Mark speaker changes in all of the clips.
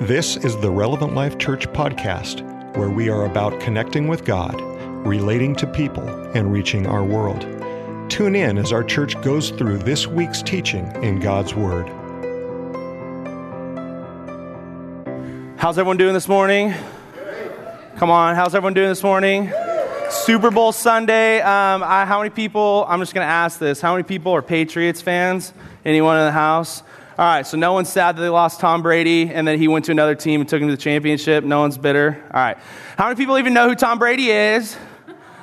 Speaker 1: This is the Relevant Life Church podcast, where we are about connecting with God, relating to people, and reaching our world. Tune in as our church goes through this week's teaching in God's Word.
Speaker 2: How's everyone doing this morning? Come on, how's everyone doing this morning? Super Bowl Sunday. Um, I, how many people, I'm just going to ask this, how many people are Patriots fans? Anyone in the house? All right, so no one's sad that they lost Tom Brady and then he went to another team and took him to the championship. No one's bitter. All right. How many people even know who Tom Brady is?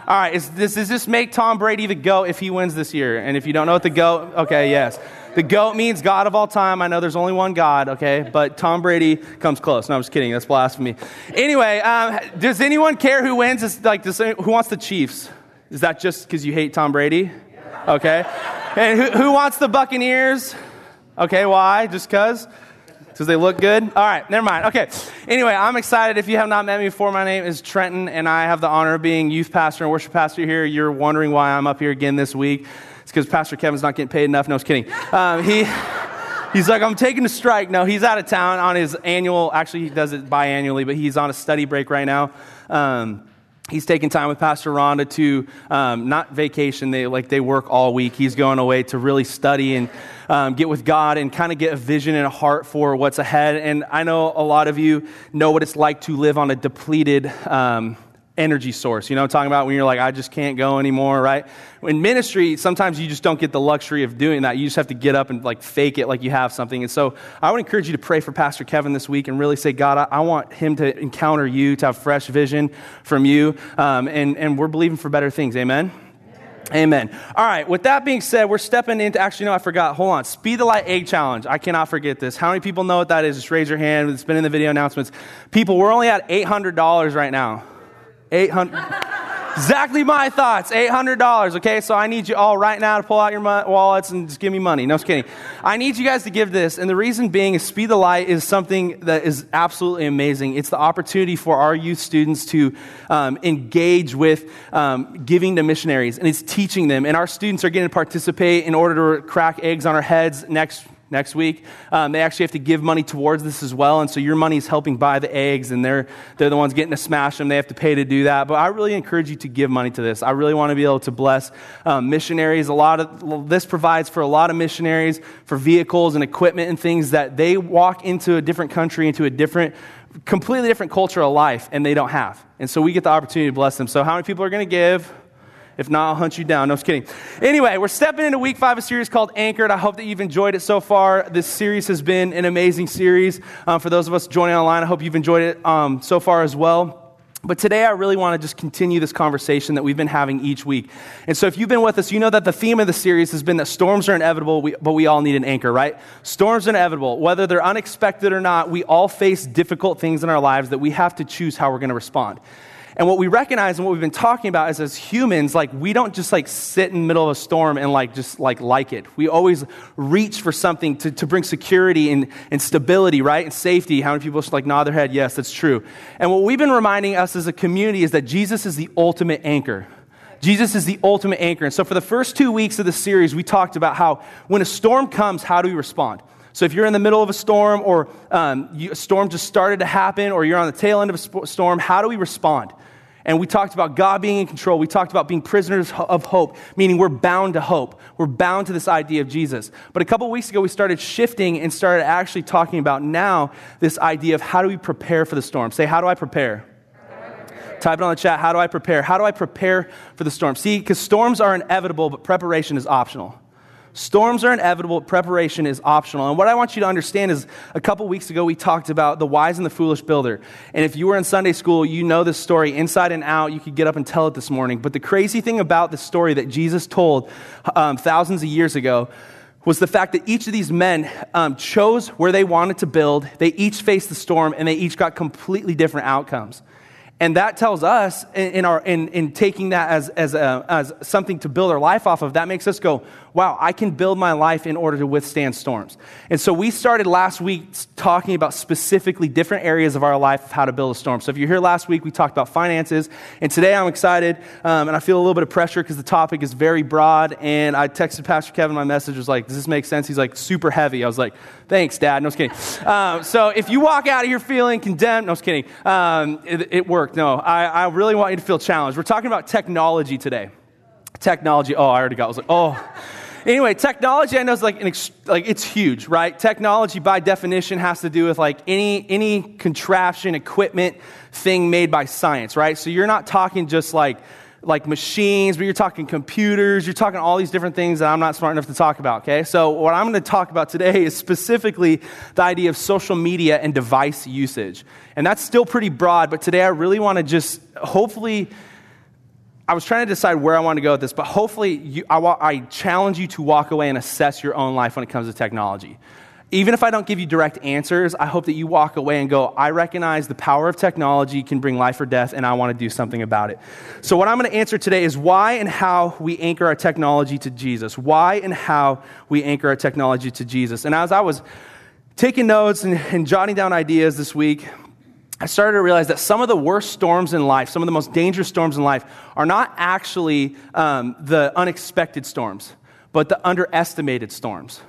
Speaker 2: All right, is this, does this make Tom Brady the GOAT if he wins this year? And if you don't know what the GOAT, okay, yes. The GOAT means God of all time. I know there's only one God, okay? But Tom Brady comes close. No, I'm just kidding. That's blasphemy. Anyway, um, does anyone care who wins? Is, like, does, who wants the Chiefs? Is that just because you hate Tom Brady? Okay. And who, who wants the Buccaneers? Okay, why? Just because? Because they look good? All right, never mind. Okay. Anyway, I'm excited. If you have not met me before, my name is Trenton, and I have the honor of being youth pastor and worship pastor here. You're wondering why I'm up here again this week. It's because Pastor Kevin's not getting paid enough. No, I was kidding. Um, he. He's like, I'm taking a strike. No, he's out of town on his annual, actually, he does it biannually, but he's on a study break right now. Um, he's taking time with pastor rhonda to um, not vacation. They like they work all week. He's going away to really study and um, get with god and kind of get a vision and a heart for what's ahead. And i know a lot of you know what it's like to live on a depleted um, energy source. You know I'm talking about when you're like, I just can't go anymore, right? In ministry, sometimes you just don't get the luxury of doing that. You just have to get up and like fake it like you have something. And so I would encourage you to pray for Pastor Kevin this week and really say, God, I, I want him to encounter you, to have fresh vision from you. Um, and, and we're believing for better things. Amen. Amen. All right, with that being said, we're stepping into, actually, no, I forgot. Hold on. Speed the Light Egg Challenge. I cannot forget this. How many people know what that is? Just raise your hand. It's been in the video announcements. People, we're only at $800 right now. 800 exactly my thoughts. $800 okay? So i need you all right now to pull out your wallets and just give me money. No just kidding. I need you guys to give this and the reason being is speed the light is something that is absolutely amazing. It's the opportunity for our youth students to um, engage with um, giving to missionaries and it's teaching them. And our students are getting to participate in order to crack eggs on our heads next next week. Um, they actually have to give money towards this as well, and so your money is helping buy the eggs, and they're, they're the ones getting to smash them. They have to pay to do that. But I really encourage you to give money to this. I really want to be able to bless um, missionaries. A lot of this provides for a lot of missionaries for vehicles and equipment and things that they walk into a different country, into a different completely different culture of life and they don't have. And so we get the opportunity to bless them. So how many people are going to give? If not, I'll hunt you down. No, I'm just kidding. Anyway, we're stepping into week five, of a series called Anchored. I hope that you've enjoyed it so far. This series has been an amazing series. Um, for those of us joining online, I hope you've enjoyed it um, so far as well. But today, I really want to just continue this conversation that we've been having each week. And so, if you've been with us, you know that the theme of the series has been that storms are inevitable, but we all need an anchor, right? Storms are inevitable. Whether they're unexpected or not, we all face difficult things in our lives that we have to choose how we're going to respond. And what we recognize and what we've been talking about is as humans, like we don't just like sit in the middle of a storm and like just like like it. We always reach for something to, to bring security and, and stability, right? And safety. How many people just like nod their head? Yes, that's true. And what we've been reminding us as a community is that Jesus is the ultimate anchor. Jesus is the ultimate anchor. And so for the first two weeks of the series, we talked about how when a storm comes, how do we respond? So if you're in the middle of a storm or um, you, a storm just started to happen or you're on the tail end of a storm, how do we respond? And we talked about God being in control. We talked about being prisoners of hope, meaning we're bound to hope. We're bound to this idea of Jesus. But a couple weeks ago, we started shifting and started actually talking about now this idea of how do we prepare for the storm. Say, how do I prepare? Type it on the chat. How do I prepare? How do I prepare for the storm? See, because storms are inevitable, but preparation is optional. Storms are inevitable, preparation is optional. And what I want you to understand is a couple weeks ago we talked about the wise and the foolish builder. And if you were in Sunday school, you know this story inside and out. You could get up and tell it this morning. But the crazy thing about the story that Jesus told um, thousands of years ago was the fact that each of these men um, chose where they wanted to build, they each faced the storm, and they each got completely different outcomes. And that tells us in, our, in, in taking that as, as, a, as something to build our life off of, that makes us go, wow, I can build my life in order to withstand storms. And so we started last week talking about specifically different areas of our life of how to build a storm. So if you're here last week, we talked about finances. And today I'm excited um, and I feel a little bit of pressure because the topic is very broad. And I texted Pastor Kevin, my message was like, does this make sense? He's like, super heavy. I was like, thanks, Dad. No, I was kidding. Um, so if you walk out of here feeling condemned, no, I was kidding. Um, it, it, worked. No, I, I really want you to feel challenged. We're talking about technology today. Technology. Oh, I already got. I was like, oh. Anyway, technology I know is like, an ex- like it's huge, right? Technology by definition has to do with like any any contraption, equipment, thing made by science, right? So you're not talking just like like machines, but you're talking computers, you're talking all these different things that I'm not smart enough to talk about, okay? So, what I'm to talk about today is specifically the idea of social media and device usage. And that's still pretty broad, but today I really want to just hopefully I was trying to decide where I want to go with this, but hopefully you, I, I challenge you to walk away and assess your own life when it comes to technology. Even if I don't give you direct answers, I hope that you walk away and go, I recognize the power of technology can bring life or death, and I want to do something about it. So, what I'm going to answer today is why and how we anchor our technology to Jesus. Why and how we anchor our technology to Jesus. And as I was taking notes and, and jotting down ideas this week, I started to realize that some of the worst storms in life, some of the most dangerous storms in life, are not actually um, the unexpected storms, but the underestimated storms.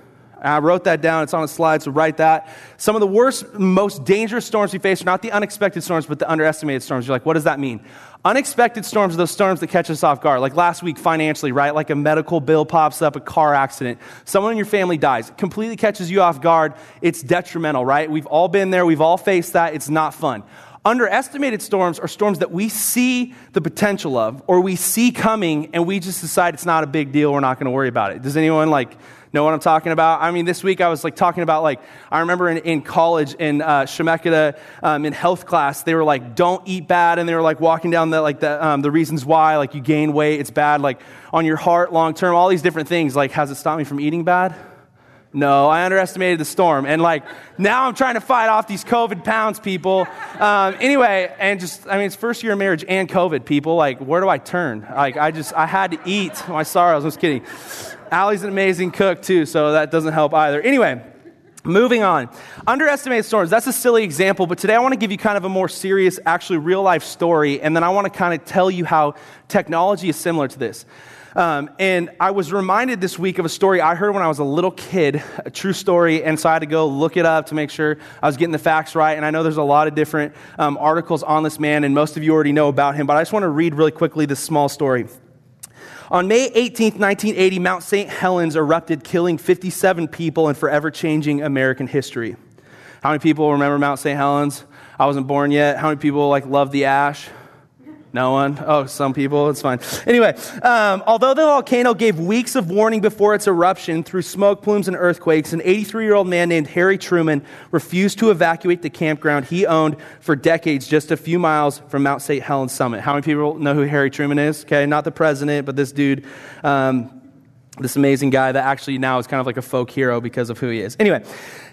Speaker 2: I wrote that down. It's on a slide, so write that. Some of the worst, most dangerous storms we face are not the unexpected storms, but the underestimated storms. You're like, what does that mean? Unexpected storms are those storms that catch us off guard. Like last week, financially, right? Like a medical bill pops up, a car accident, someone in your family dies. It completely catches you off guard. It's detrimental, right? We've all been there. We've all faced that. It's not fun. Underestimated storms are storms that we see the potential of or we see coming and we just decide it's not a big deal. We're not going to worry about it. Does anyone like Know what I'm talking about? I mean, this week I was like talking about like, I remember in, in college in uh, um, in health class, they were like, don't eat bad. And they were like walking down the, like the, um, the reasons why, like you gain weight, it's bad, like on your heart long term, all these different things. Like, has it stopped me from eating bad? No, I underestimated the storm. And like now I'm trying to fight off these COVID pounds, people. Um, anyway, and just, I mean, it's first year of marriage and COVID, people. Like, where do I turn? Like, I just, I had to eat my sorrows. I was just kidding. Allie's an amazing cook, too, so that doesn't help either. Anyway, moving on. Underestimated storms. That's a silly example, but today I want to give you kind of a more serious, actually real life story, and then I want to kind of tell you how technology is similar to this. Um, and I was reminded this week of a story I heard when I was a little kid, a true story, and so I had to go look it up to make sure I was getting the facts right. And I know there's a lot of different um, articles on this man, and most of you already know about him, but I just want to read really quickly this small story. On May 18, 1980, Mount St. Helens erupted, killing 57 people and forever changing American history. How many people remember Mount St. Helens? I wasn't born yet. How many people like love the ash? No one? Oh, some people. It's fine. Anyway, um, although the volcano gave weeks of warning before its eruption through smoke plumes and earthquakes, an 83 year old man named Harry Truman refused to evacuate the campground he owned for decades just a few miles from Mount St. Helens summit. How many people know who Harry Truman is? Okay, not the president, but this dude. Um, this amazing guy that actually now is kind of like a folk hero because of who he is. Anyway,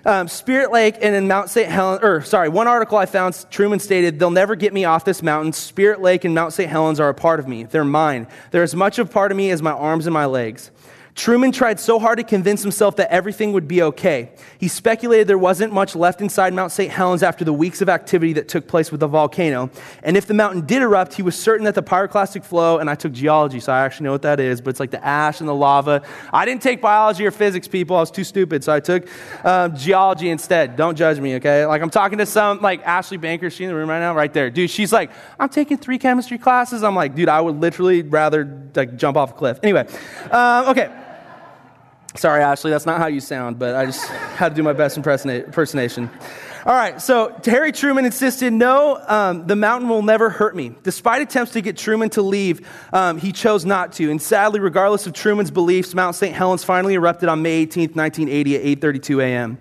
Speaker 2: um, Spirit Lake and in Mount St. Helens, or sorry, one article I found, Truman stated, They'll never get me off this mountain. Spirit Lake and Mount St. Helens are a part of me. They're mine. They're as much a part of me as my arms and my legs. Truman tried so hard to convince himself that everything would be okay. He speculated there wasn't much left inside Mount St. Helens after the weeks of activity that took place with the volcano. And if the mountain did erupt, he was certain that the pyroclastic flow, and I took geology, so I actually know what that is, but it's like the ash and the lava. I didn't take biology or physics, people. I was too stupid, so I took um, geology instead. Don't judge me, okay? Like I'm talking to some, like Ashley Banker, she's in the room right now, right there. Dude, she's like, I'm taking three chemistry classes. I'm like, dude, I would literally rather like jump off a cliff. Anyway, um, okay. Sorry, Ashley, that's not how you sound, but I just had to do my best impersonation. All right, so Harry Truman insisted, no, um, the mountain will never hurt me. Despite attempts to get Truman to leave, um, he chose not to. And sadly, regardless of Truman's beliefs, Mount St. Helens finally erupted on May 18, 1980 at 8.32 a.m.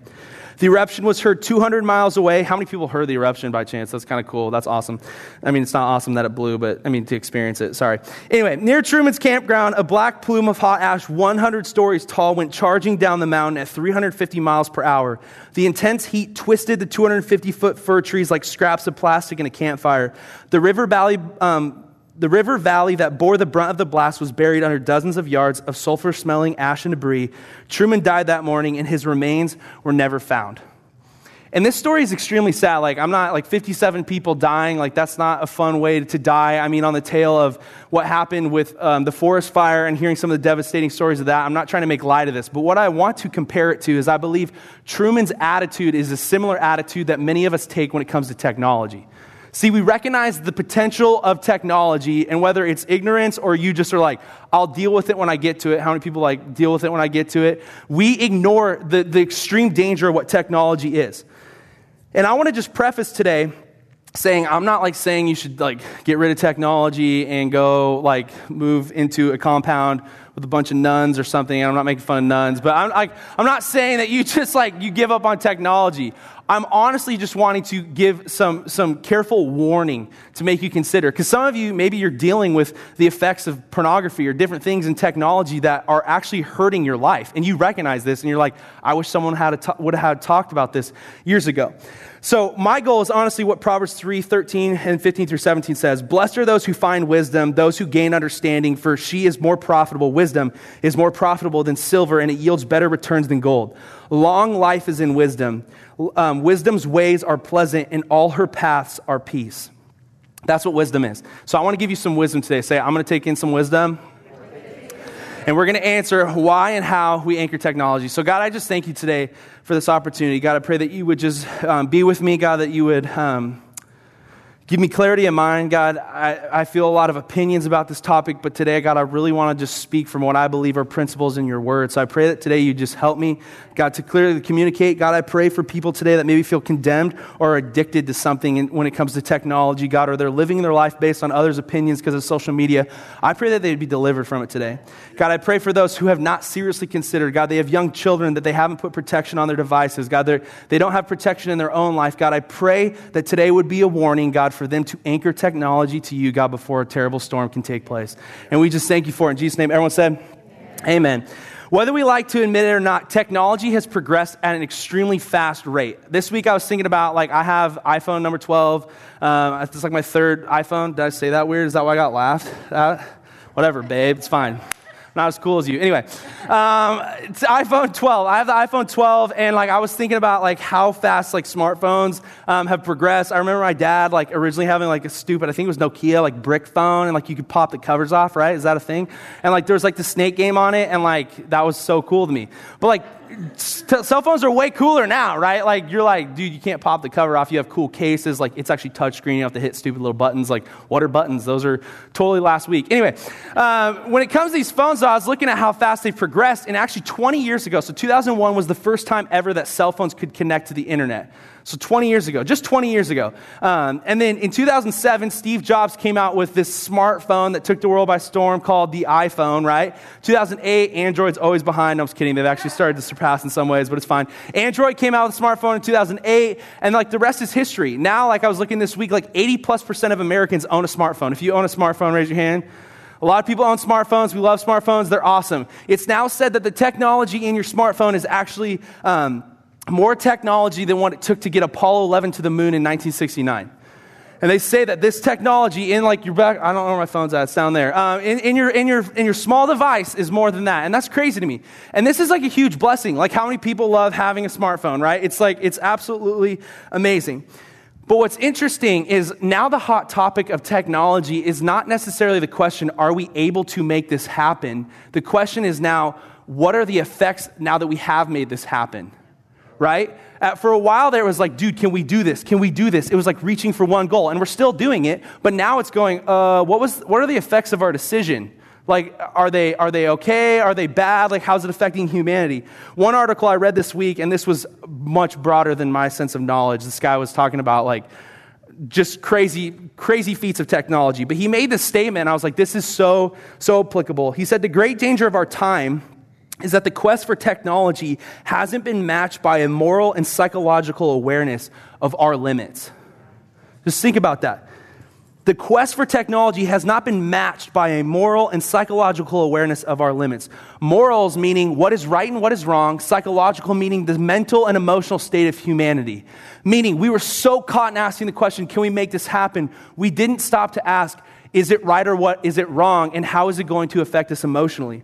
Speaker 2: The eruption was heard 200 miles away. How many people heard the eruption by chance? That's kind of cool. That's awesome. I mean, it's not awesome that it blew, but I mean, to experience it. Sorry. Anyway, near Truman's campground, a black plume of hot ash 100 stories tall went charging down the mountain at 350 miles per hour. The intense heat twisted the 250 foot fir trees like scraps of plastic in a campfire. The river valley um, The river valley that bore the brunt of the blast was buried under dozens of yards of sulfur smelling ash and debris. Truman died that morning, and his remains were never found. And this story is extremely sad. Like, I'm not like 57 people dying. Like, that's not a fun way to die. I mean, on the tail of what happened with um, the forest fire and hearing some of the devastating stories of that, I'm not trying to make light of this. But what I want to compare it to is I believe Truman's attitude is a similar attitude that many of us take when it comes to technology. See, we recognize the potential of technology, and whether it's ignorance or you just are like, I'll deal with it when I get to it. How many people like deal with it when I get to it? We ignore the, the extreme danger of what technology is. And I want to just preface today saying I'm not like saying you should like get rid of technology and go like move into a compound with a bunch of nuns or something. I'm not making fun of nuns, but I'm like I'm not saying that you just like you give up on technology. I'm honestly just wanting to give some, some careful warning to make you consider. Because some of you, maybe you're dealing with the effects of pornography or different things in technology that are actually hurting your life. And you recognize this and you're like, I wish someone had would have talked about this years ago. So my goal is honestly what Proverbs 3, 13 and 15 through 17 says. Blessed are those who find wisdom, those who gain understanding, for she is more profitable. Wisdom is more profitable than silver, and it yields better returns than gold. Long life is in wisdom. Um, wisdom's ways are pleasant, and all her paths are peace. That's what wisdom is. So I want to give you some wisdom today. Say, I'm going to take in some wisdom. And we're going to answer why and how we anchor technology. So, God, I just thank you today for this opportunity. God, I pray that you would just um, be with me, God, that you would. Um, Give me clarity of mind, God. I, I feel a lot of opinions about this topic, but today, God, I really want to just speak from what I believe are principles in your word. So I pray that today you just help me, God, to clearly communicate. God, I pray for people today that maybe feel condemned or addicted to something when it comes to technology, God, or they're living their life based on others' opinions because of social media. I pray that they'd be delivered from it today. God, I pray for those who have not seriously considered, God, they have young children that they haven't put protection on their devices. God, they don't have protection in their own life. God, I pray that today would be a warning, God, for them to anchor technology to you, God, before a terrible storm can take place. And we just thank you for it. In Jesus' name, everyone said, Amen. Amen. Whether we like to admit it or not, technology has progressed at an extremely fast rate. This week I was thinking about, like, I have iPhone number 12. Um, it's like my third iPhone. Did I say that weird? Is that why I got laughed at? Whatever, babe. It's fine not as cool as you. Anyway, um, it's iPhone 12. I have the iPhone 12, and like I was thinking about like how fast like smartphones um, have progressed. I remember my dad like originally having like a stupid, I think it was Nokia like brick phone, and like you could pop the covers off, right? Is that a thing? And like there was like the snake game on it, and like that was so cool to me. But like cell phones are way cooler now, right? Like, you're like, dude, you can't pop the cover off. You have cool cases. Like, it's actually touchscreen. You have to hit stupid little buttons. Like, what are buttons? Those are totally last week. Anyway, um, when it comes to these phones, I was looking at how fast they've progressed. And actually, 20 years ago, so 2001 was the first time ever that cell phones could connect to the internet. So 20 years ago, just 20 years ago. Um, and then in 2007, Steve Jobs came out with this smartphone that took the world by storm called the iPhone, right? 2008, Android's always behind. I'm just kidding. They've actually started to surpass in some ways, but it's fine. Android came out with a smartphone in 2008, and like the rest is history. Now, like I was looking this week, like 80 plus percent of Americans own a smartphone. If you own a smartphone, raise your hand. A lot of people own smartphones. We love smartphones. They're awesome. It's now said that the technology in your smartphone is actually um, more technology than what it took to get Apollo 11 to the moon in 1969. And they say that this technology in like your back, I don't know where my phone's at, it's down there. Um, in, in, your, in, your, in your small device is more than that. And that's crazy to me. And this is like a huge blessing. Like how many people love having a smartphone, right? It's like, it's absolutely amazing. But what's interesting is now the hot topic of technology is not necessarily the question, are we able to make this happen? The question is now, what are the effects now that we have made this happen? Right? Uh, for a while there, it was like, dude, can we do this? Can we do this? It was like reaching for one goal, and we're still doing it, but now it's going, uh, what, was, what are the effects of our decision? Like, are they, are they okay? Are they bad? Like, how's it affecting humanity? One article I read this week, and this was much broader than my sense of knowledge. This guy was talking about, like, just crazy, crazy feats of technology. But he made this statement, I was like, this is so, so applicable. He said, The great danger of our time is that the quest for technology hasn't been matched by a moral and psychological awareness of our limits. Just think about that. The quest for technology has not been matched by a moral and psychological awareness of our limits. Morals meaning what is right and what is wrong, psychological meaning the mental and emotional state of humanity. Meaning we were so caught in asking the question, can we make this happen? We didn't stop to ask, Is it right or what? Is it wrong? And how is it going to affect us emotionally?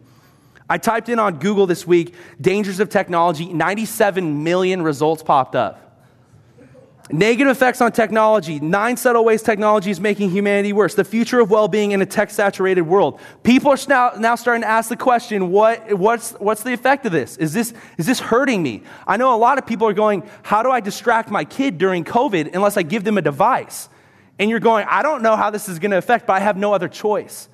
Speaker 2: I typed in on Google this week dangers of technology, 97 million results popped up. Negative effects on technology. Nine subtle ways technology is making humanity worse. The future of well being in a tech saturated world. People are now, now starting to ask the question what, what's, what's the effect of this? Is, this? is this hurting me? I know a lot of people are going, How do I distract my kid during COVID unless I give them a device? And you're going, I don't know how this is going to affect, but I have no other choice.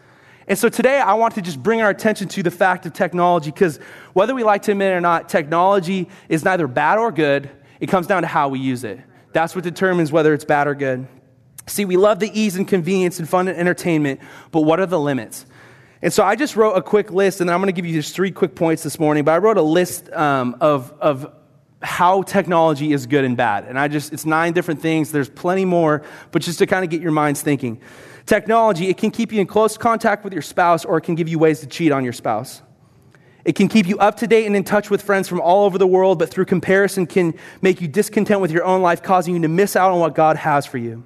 Speaker 2: And so today I want to just bring our attention to the fact of technology because whether we like to admit it or not, technology is neither bad or good. It comes down to how we use it. That's what determines whether it's bad or good. See, we love the ease and convenience and fun and entertainment, but what are the limits? And so I just wrote a quick list, and I'm going to give you just three quick points this morning. But I wrote a list um, of, of how technology is good and bad. And I just, it's nine different things. There's plenty more, but just to kind of get your minds thinking. Technology, it can keep you in close contact with your spouse, or it can give you ways to cheat on your spouse. It can keep you up to date and in touch with friends from all over the world, but through comparison can make you discontent with your own life, causing you to miss out on what God has for you.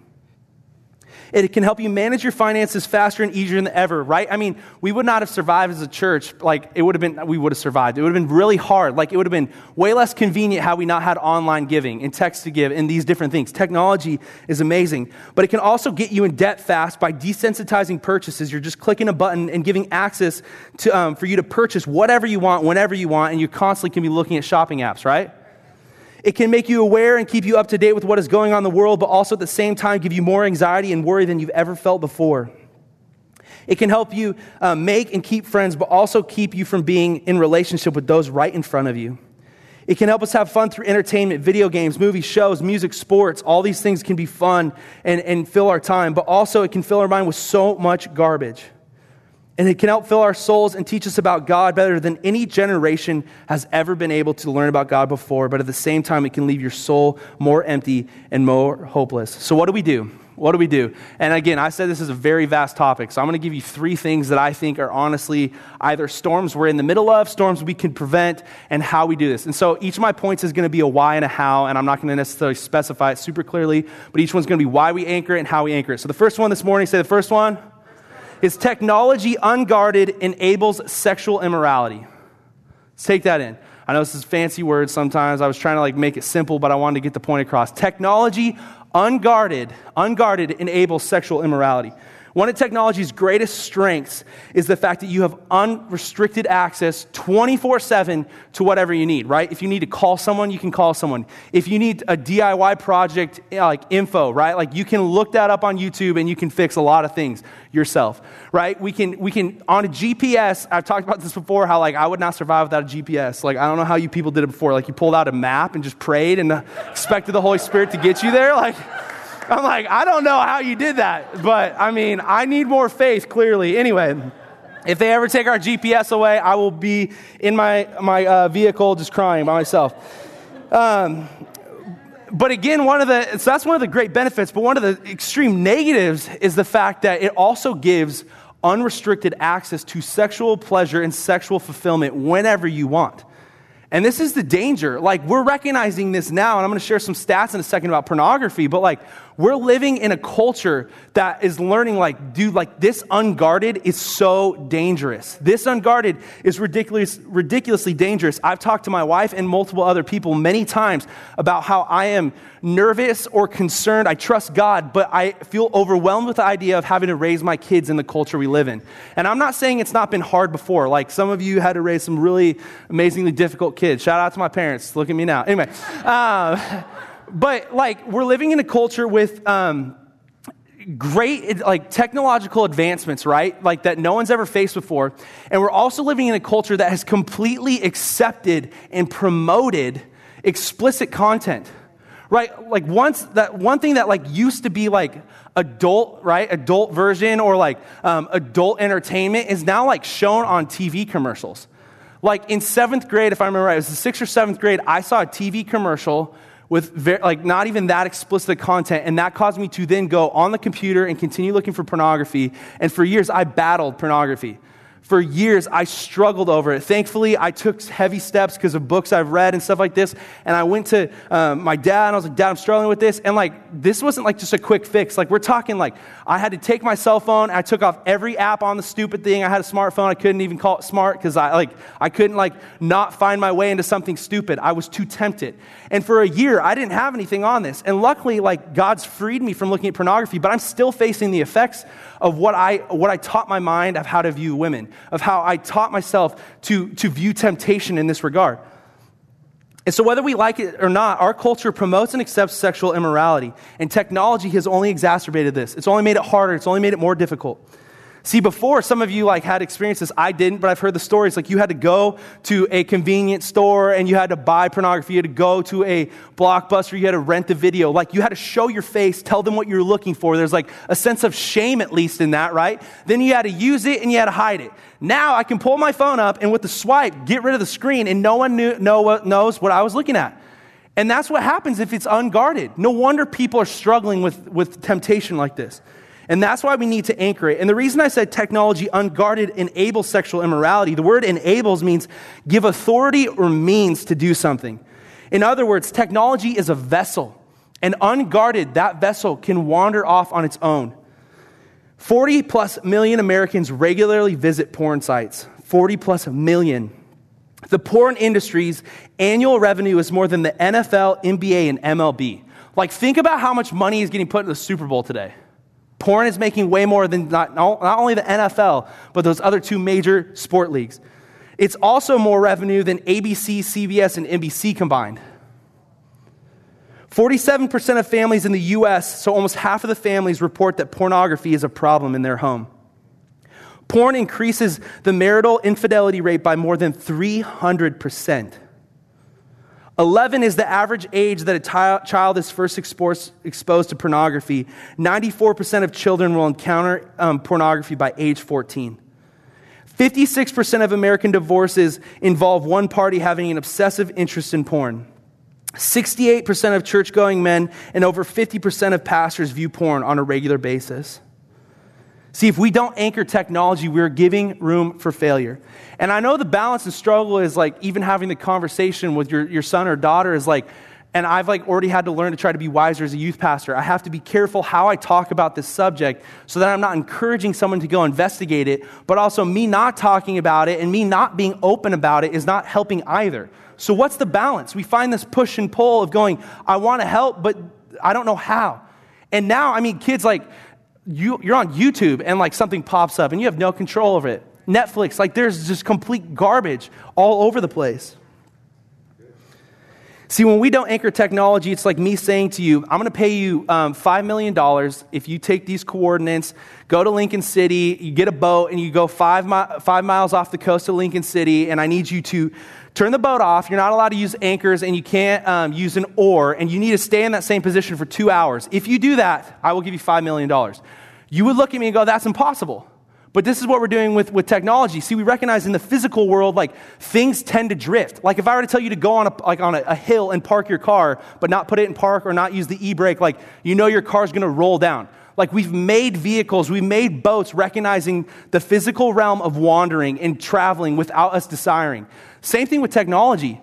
Speaker 2: It can help you manage your finances faster and easier than ever, right? I mean, we would not have survived as a church. Like, it would have been, we would have survived. It would have been really hard. Like, it would have been way less convenient had we not had online giving and text to give and these different things. Technology is amazing, but it can also get you in debt fast by desensitizing purchases. You're just clicking a button and giving access to, um, for you to purchase whatever you want, whenever you want, and you constantly can be looking at shopping apps, right? It can make you aware and keep you up to date with what is going on in the world, but also at the same time give you more anxiety and worry than you've ever felt before. It can help you uh, make and keep friends, but also keep you from being in relationship with those right in front of you. It can help us have fun through entertainment, video games, movies, shows, music, sports. All these things can be fun and, and fill our time, but also it can fill our mind with so much garbage. And it can help fill our souls and teach us about God better than any generation has ever been able to learn about God before. But at the same time, it can leave your soul more empty and more hopeless. So, what do we do? What do we do? And again, I said this is a very vast topic. So, I'm going to give you three things that I think are honestly either storms we're in the middle of, storms we can prevent, and how we do this. And so, each of my points is going to be a why and a how. And I'm not going to necessarily specify it super clearly, but each one's going to be why we anchor it and how we anchor it. So, the first one this morning, say the first one is technology unguarded enables sexual immorality. Let's take that in. I know this is fancy words sometimes. I was trying to like make it simple, but I wanted to get the point across. Technology unguarded, unguarded enables sexual immorality. One of technology's greatest strengths is the fact that you have unrestricted access 24 7 to whatever you need, right? If you need to call someone, you can call someone. If you need a DIY project, eh, like info, right? Like you can look that up on YouTube and you can fix a lot of things yourself, right? We can, we can, on a GPS, I've talked about this before, how like I would not survive without a GPS. Like I don't know how you people did it before. Like you pulled out a map and just prayed and expected the Holy Spirit to get you there. Like, I'm like, I don't know how you did that, but I mean, I need more faith, clearly. Anyway, if they ever take our GPS away, I will be in my, my uh, vehicle just crying by myself. Um, but again, one of the, so that's one of the great benefits, but one of the extreme negatives is the fact that it also gives unrestricted access to sexual pleasure and sexual fulfillment whenever you want. And this is the danger. Like, we're recognizing this now, and I'm to share some stats in a second about pornography, but like, we're living in a culture that is learning, like, dude, like, this unguarded is so dangerous. This unguarded is ridiculous, ridiculously dangerous. I've talked to my wife and multiple other people many times about how I am nervous or concerned. I trust God, but I feel overwhelmed with the idea of having to raise my kids in the culture we live in. And I'm not saying it's not been hard before. Like, some of you had to raise some really amazingly difficult kids. Shout out to my parents. Look at me now. Anyway. Uh, but like we're living in a culture with um, great like technological advancements right? Like that no one's ever faced before. And we're also living in a culture that has completely accepted and promoted explicit content right? Like once that one thing that like used to be like adult right? Adult version or like um, adult entertainment is now like shown on tv commercials. Like in seventh grade if i remember right it was the sixth or seventh grade i saw a tv commercial with like not even that explicit content and that caused me to then go on the computer and continue looking for pornography and for years i battled pornography for years, I struggled over it. Thankfully, I took heavy steps because of books I've read and stuff like this. And I went to um, my dad and I was like, Dad, I'm struggling with this. And like, this wasn't like just a quick fix. Like, we're talking like, I had to take my cell phone. I took off every app on the stupid thing. I had a smartphone. I couldn't even call it smart because I like, I couldn't like not find my way into something stupid. I was too tempted. And for a year, I didn't have anything on this. And luckily, like, God's freed me from looking at pornography, but I'm still facing the effects of what I, what I taught my mind of how to view women, of how I taught myself to, to view temptation in this regard. And so, whether we like it or not, our culture promotes and accepts sexual immorality. And technology has only exacerbated this. It's only made it harder, it's only made it more difficult. See, before some of you like had experiences, I didn't, but I've heard the stories. Like you had to go to a convenience store and you had to buy pornography. You had to go to a blockbuster. You had to rent the video. Like you had to show your face, tell them what you're looking for. There's like a sense of shame, at least in that, right? Then you had to use it and you had to hide it. Now I can pull my phone up and with the swipe, get rid of the screen and no one knew, know, knows what I was looking at. And that's what happens if it's unguarded. No wonder people are struggling with, with temptation like this. And that's why we need to anchor it. And the reason I said technology unguarded enables sexual immorality, the word enables means give authority or means to do something. In other words, technology is a vessel, and unguarded, that vessel can wander off on its own. 40 plus million Americans regularly visit porn sites. 40 plus million. The porn industry's annual revenue is more than the NFL, NBA, and MLB. Like, think about how much money is getting put in the Super Bowl today. Porn is making way more than not, not only the NFL, but those other two major sport leagues. It's also more revenue than ABC, CBS, and NBC combined. 47% of families in the US, so almost half of the families, report that pornography is a problem in their home. Porn increases the marital infidelity rate by more than 300%. 11 is the average age that a child is first exposed to pornography. 94% of children will encounter um, pornography by age 14. 56% of American divorces involve one party having an obsessive interest in porn. 68% of church going men and over 50% of pastors view porn on a regular basis. See, if we don't anchor technology, we're giving room for failure. And I know the balance and struggle is like even having the conversation with your, your son or daughter is like, and I've like already had to learn to try to be wiser as a youth pastor. I have to be careful how I talk about this subject so that I'm not encouraging someone to go investigate it, but also me not talking about it and me not being open about it is not helping either. So what's the balance? We find this push and pull of going, I want to help, but I don't know how. And now, I mean, kids like, you, you're on YouTube and like something pops up and you have no control over it. Netflix, like there's just complete garbage all over the place. See, when we don't anchor technology, it's like me saying to you, I'm going to pay you um, $5 million if you take these coordinates, go to Lincoln City, you get a boat, and you go five, mi- five miles off the coast of Lincoln City, and I need you to turn the boat off. You're not allowed to use anchors, and you can't um, use an oar, and you need to stay in that same position for two hours. If you do that, I will give you $5 million. You would look at me and go, That's impossible. But this is what we're doing with, with technology. See, we recognize in the physical world, like things tend to drift. Like if I were to tell you to go on a, like on a, a hill and park your car, but not put it in park or not use the e-brake, like you know your car's to roll down. Like we've made vehicles, we've made boats recognizing the physical realm of wandering and traveling without us desiring. Same thing with technology.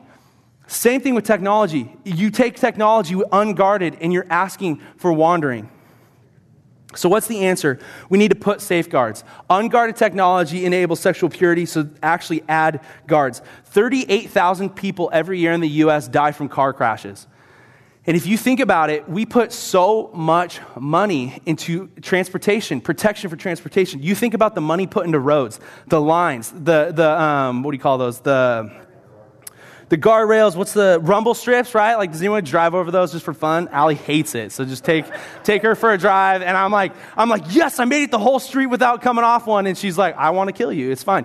Speaker 2: Same thing with technology. You take technology unguarded and you're asking for wandering. So, what's the answer? We need to put safeguards. Unguarded technology enables sexual purity, so actually add guards. 38,000 people every year in the US die from car crashes. And if you think about it, we put so much money into transportation, protection for transportation. You think about the money put into roads, the lines, the, the um, what do you call those? The the guardrails, what's the rumble strips, right? Like, does anyone drive over those just for fun? Allie hates it. So just take, take her for a drive. And I'm like, I'm like, yes, I made it the whole street without coming off one. And she's like, I want to kill you. It's fine.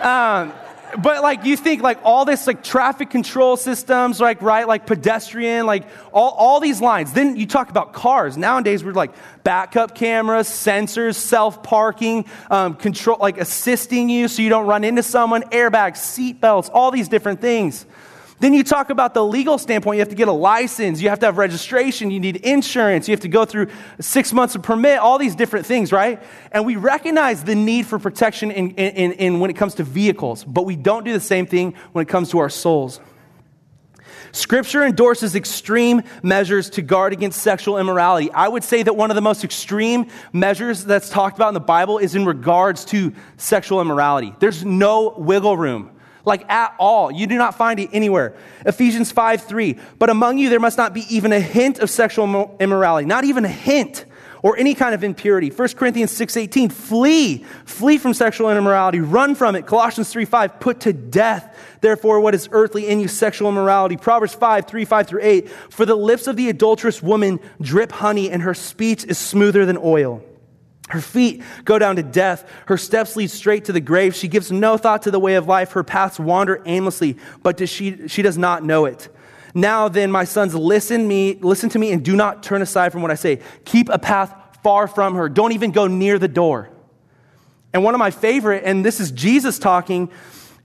Speaker 2: Um, but like you think like all this like traffic control systems like right like pedestrian like all, all these lines. Then you talk about cars. Nowadays we're like backup cameras sensors self-parking um, control like assisting you so you don't run into someone airbags seat belts all these different things Then you talk about the legal standpoint. You have to get a license. You have to have registration. You need insurance. You have to go through six months of permit, all these different things, right? And we recognize the need for protection in, in, in, when it comes to vehicles, but we don't do the same thing when it comes to our souls. Scripture endorses extreme measures to guard against sexual immorality. I would say that one of the most extreme measures that's talked about in the Bible is in regards to sexual immorality. There's no wiggle room like at all. You do not find it anywhere. Ephesians 5 3. But among you there must not be even a hint of sexual immorality, not even a hint or any kind of impurity. 1 Corinthians 6:18, flee, flee from sexual immorality, run from it. Colossians 3:5, put to death therefore what is earthly in you sexual immorality. Proverbs 5, 3, 5 through 8, for the lips of the adulterous woman drip honey, and her speech is smoother than oil. Her feet go down to death. Her steps lead straight to the grave. She gives no thought to the way of life. Her paths wander aimlessly, but does she, she does not know it. Now then, my sons, listen me, listen to me and do not turn aside from what I say. Keep a path far from her. Don't even go near the door. And one of my favorite, and this is Jesus talking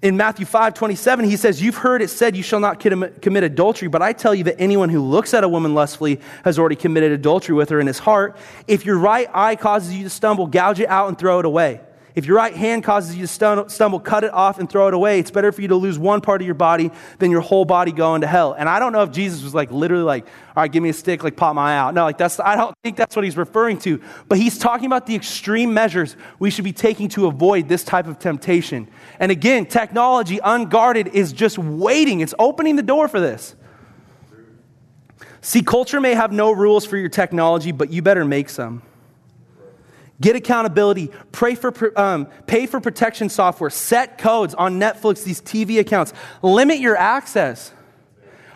Speaker 2: in Matthew 5 27, he says, You've heard it said, You shall not commit adultery, but I tell you that anyone who looks at a woman lustfully has already committed adultery with her in his heart. If your right eye causes you to stumble, gouge it out and throw it away. If your right hand causes you to stumble, cut it off and throw it away. It's better for you to lose one part of your body than your whole body going to hell. And I don't know if Jesus was like literally like, all right, give me a stick, like pop my eye out. No, like that's, I don't think that's what he's referring to. But he's talking about the extreme measures we should be taking to avoid this type of temptation. And again, technology unguarded is just waiting. It's opening the door for this. See, culture may have no rules for your technology, but you better make some. Get accountability. Pray for, um, pay for protection software. Set codes on Netflix, these TV accounts. Limit your access.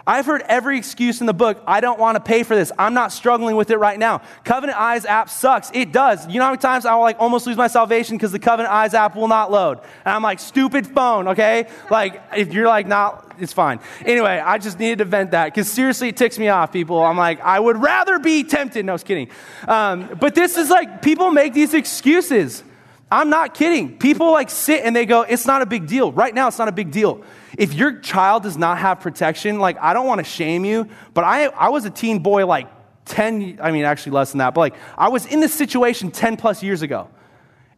Speaker 2: I've heard every excuse in the book. I don't want to pay for this. I'm not struggling with it right now. Covenant Eyes app sucks. It does. You know how many times I like almost lose my salvation because the Covenant Eyes app will not load. And I'm like, stupid phone, okay? Like, if you're like, not, it's fine. Anyway, I just needed to vent that because seriously, it ticks me off, people. I'm like, I would rather be tempted. No, I was kidding. Um, but this is like, people make these excuses. I'm not kidding. People like sit and they go, it's not a big deal. Right now, it's not a big deal. If your child does not have protection, like, I don't want to shame you, but I, I was a teen boy like 10, I mean, actually less than that, but like, I was in this situation 10 plus years ago.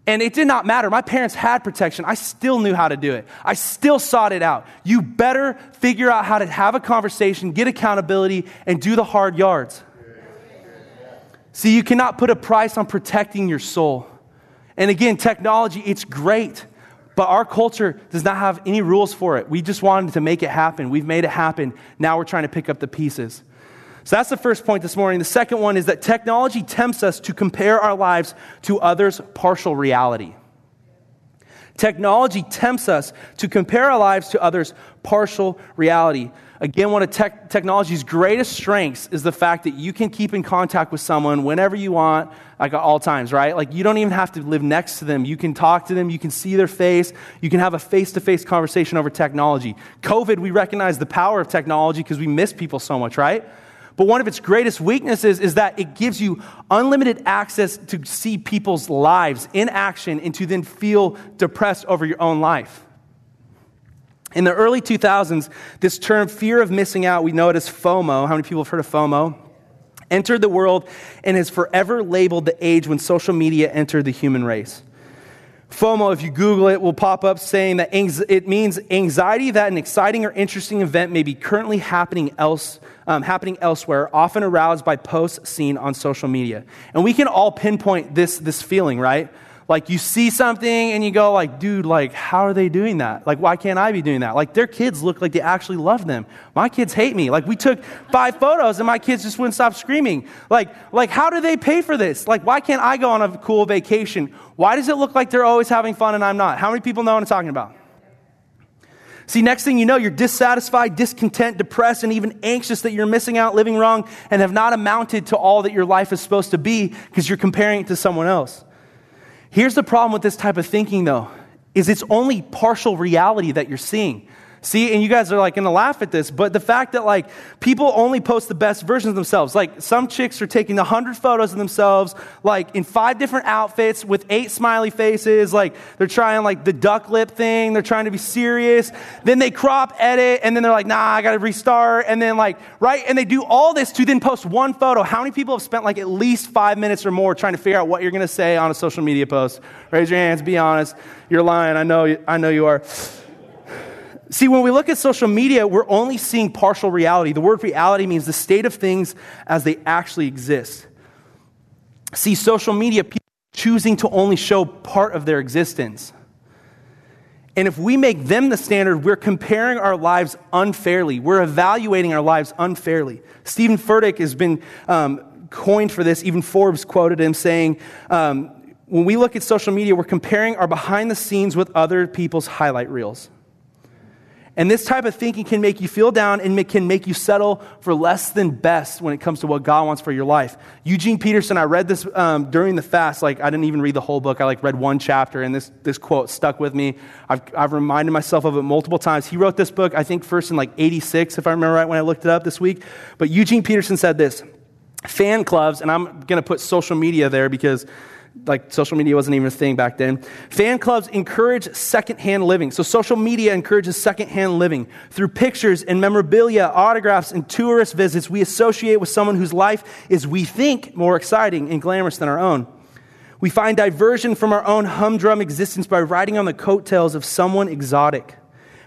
Speaker 2: And it did not matter. My parents had protection. I still knew how to do it. I still sought it out. You better figure out how to have a conversation, get accountability, and do the hard yards. See, you cannot put a price on protecting your soul. And again, technology, it's great. But our culture does not have any rules for it. We just wanted to make it happen. We've made it happen. Now we're trying to pick up the pieces. So that's the first point this morning. The second one is that technology tempts us to compare our lives to others' partial reality. Technology tempts us to compare our lives to others' partial reality. Again, one of tech, technology's greatest strengths is the fact that you can keep in contact with someone whenever you want, like at all times, right? Like you don't even have to live next to them. You can talk to them, you can see their face, you can have a face to face conversation over technology. COVID, we recognize the power of technology because we miss people so much, right? But one of its greatest weaknesses is that it gives you unlimited access to see people's lives in action and to then feel depressed over your own life. In the early 2000s, this term fear of missing out, we know it as FOMO. How many people have heard of FOMO? Entered the world and has forever labeled the age when social media entered the human race. FOMO, if you Google it, will pop up saying that it means anxiety that an exciting or interesting event may be currently happening, else, um, happening elsewhere, often aroused by posts seen on social media. And we can all pinpoint this, this feeling, right? Like you see something and you go like, dude, like how are they doing that? Like why can't I be doing that? Like their kids look like they actually love them. My kids hate me. Like we took five photos and my kids just wouldn't stop screaming. Like like how do they pay for this? Like why can't I go on a cool vacation? Why does it look like they're always having fun and I'm not? How many people know what I'm talking about? See, next thing you know, you're dissatisfied, discontent, depressed, and even anxious that you're missing out, living wrong, and have not amounted to all that your life is supposed to be because you're comparing it to someone else. Here's the problem with this type of thinking, though, is it's only partial reality that you're seeing. See, and you guys are like gonna laugh at this, but the fact that like people only post the best versions of themselves. Like some chicks are taking a hundred photos of themselves, like in five different outfits with eight smiley faces. Like they're trying like the duck lip thing. They're trying to be serious. Then they crop edit, and then they're like, nah, I gotta restart. And then like, right? And they do all this to then post one photo. How many people have spent like at least five minutes or more trying to figure out what you're gonna say on a social media post? Raise your hands, be honest. You're lying. I know, I know you are. See, when we look at social media, we're only seeing partial reality. The word reality means the state of things as they actually exist. See, social media, people choosing to only show part of their existence. And if we make them the standard, we're comparing our lives unfairly. We're evaluating our lives unfairly. Steven Furtick has been um, coined for this. Even Forbes quoted him saying, um, when we look at social media, we're comparing our behind the scenes with other people's highlight reels. And this type of thinking can make you feel down and can make you settle for less than best when it comes to what God wants for your life. Eugene Peterson, I read this um, during the fast. Like, I didn't even read the whole book. I like read one chapter, and this, this quote stuck with me. I've, I've reminded myself of it multiple times. He wrote this book, I think, first in like 86, if I remember right when I looked it up this week. But Eugene Peterson said this fan clubs, and I'm going to put social media there because like social media wasn't even a thing back then. Fan clubs encourage secondhand living. So social media encourages secondhand living. Through pictures and memorabilia, autographs, and tourist visits, we associate with someone whose life is, we think, more exciting and glamorous than our own. We find diversion from our own humdrum existence by riding on the coattails of someone exotic.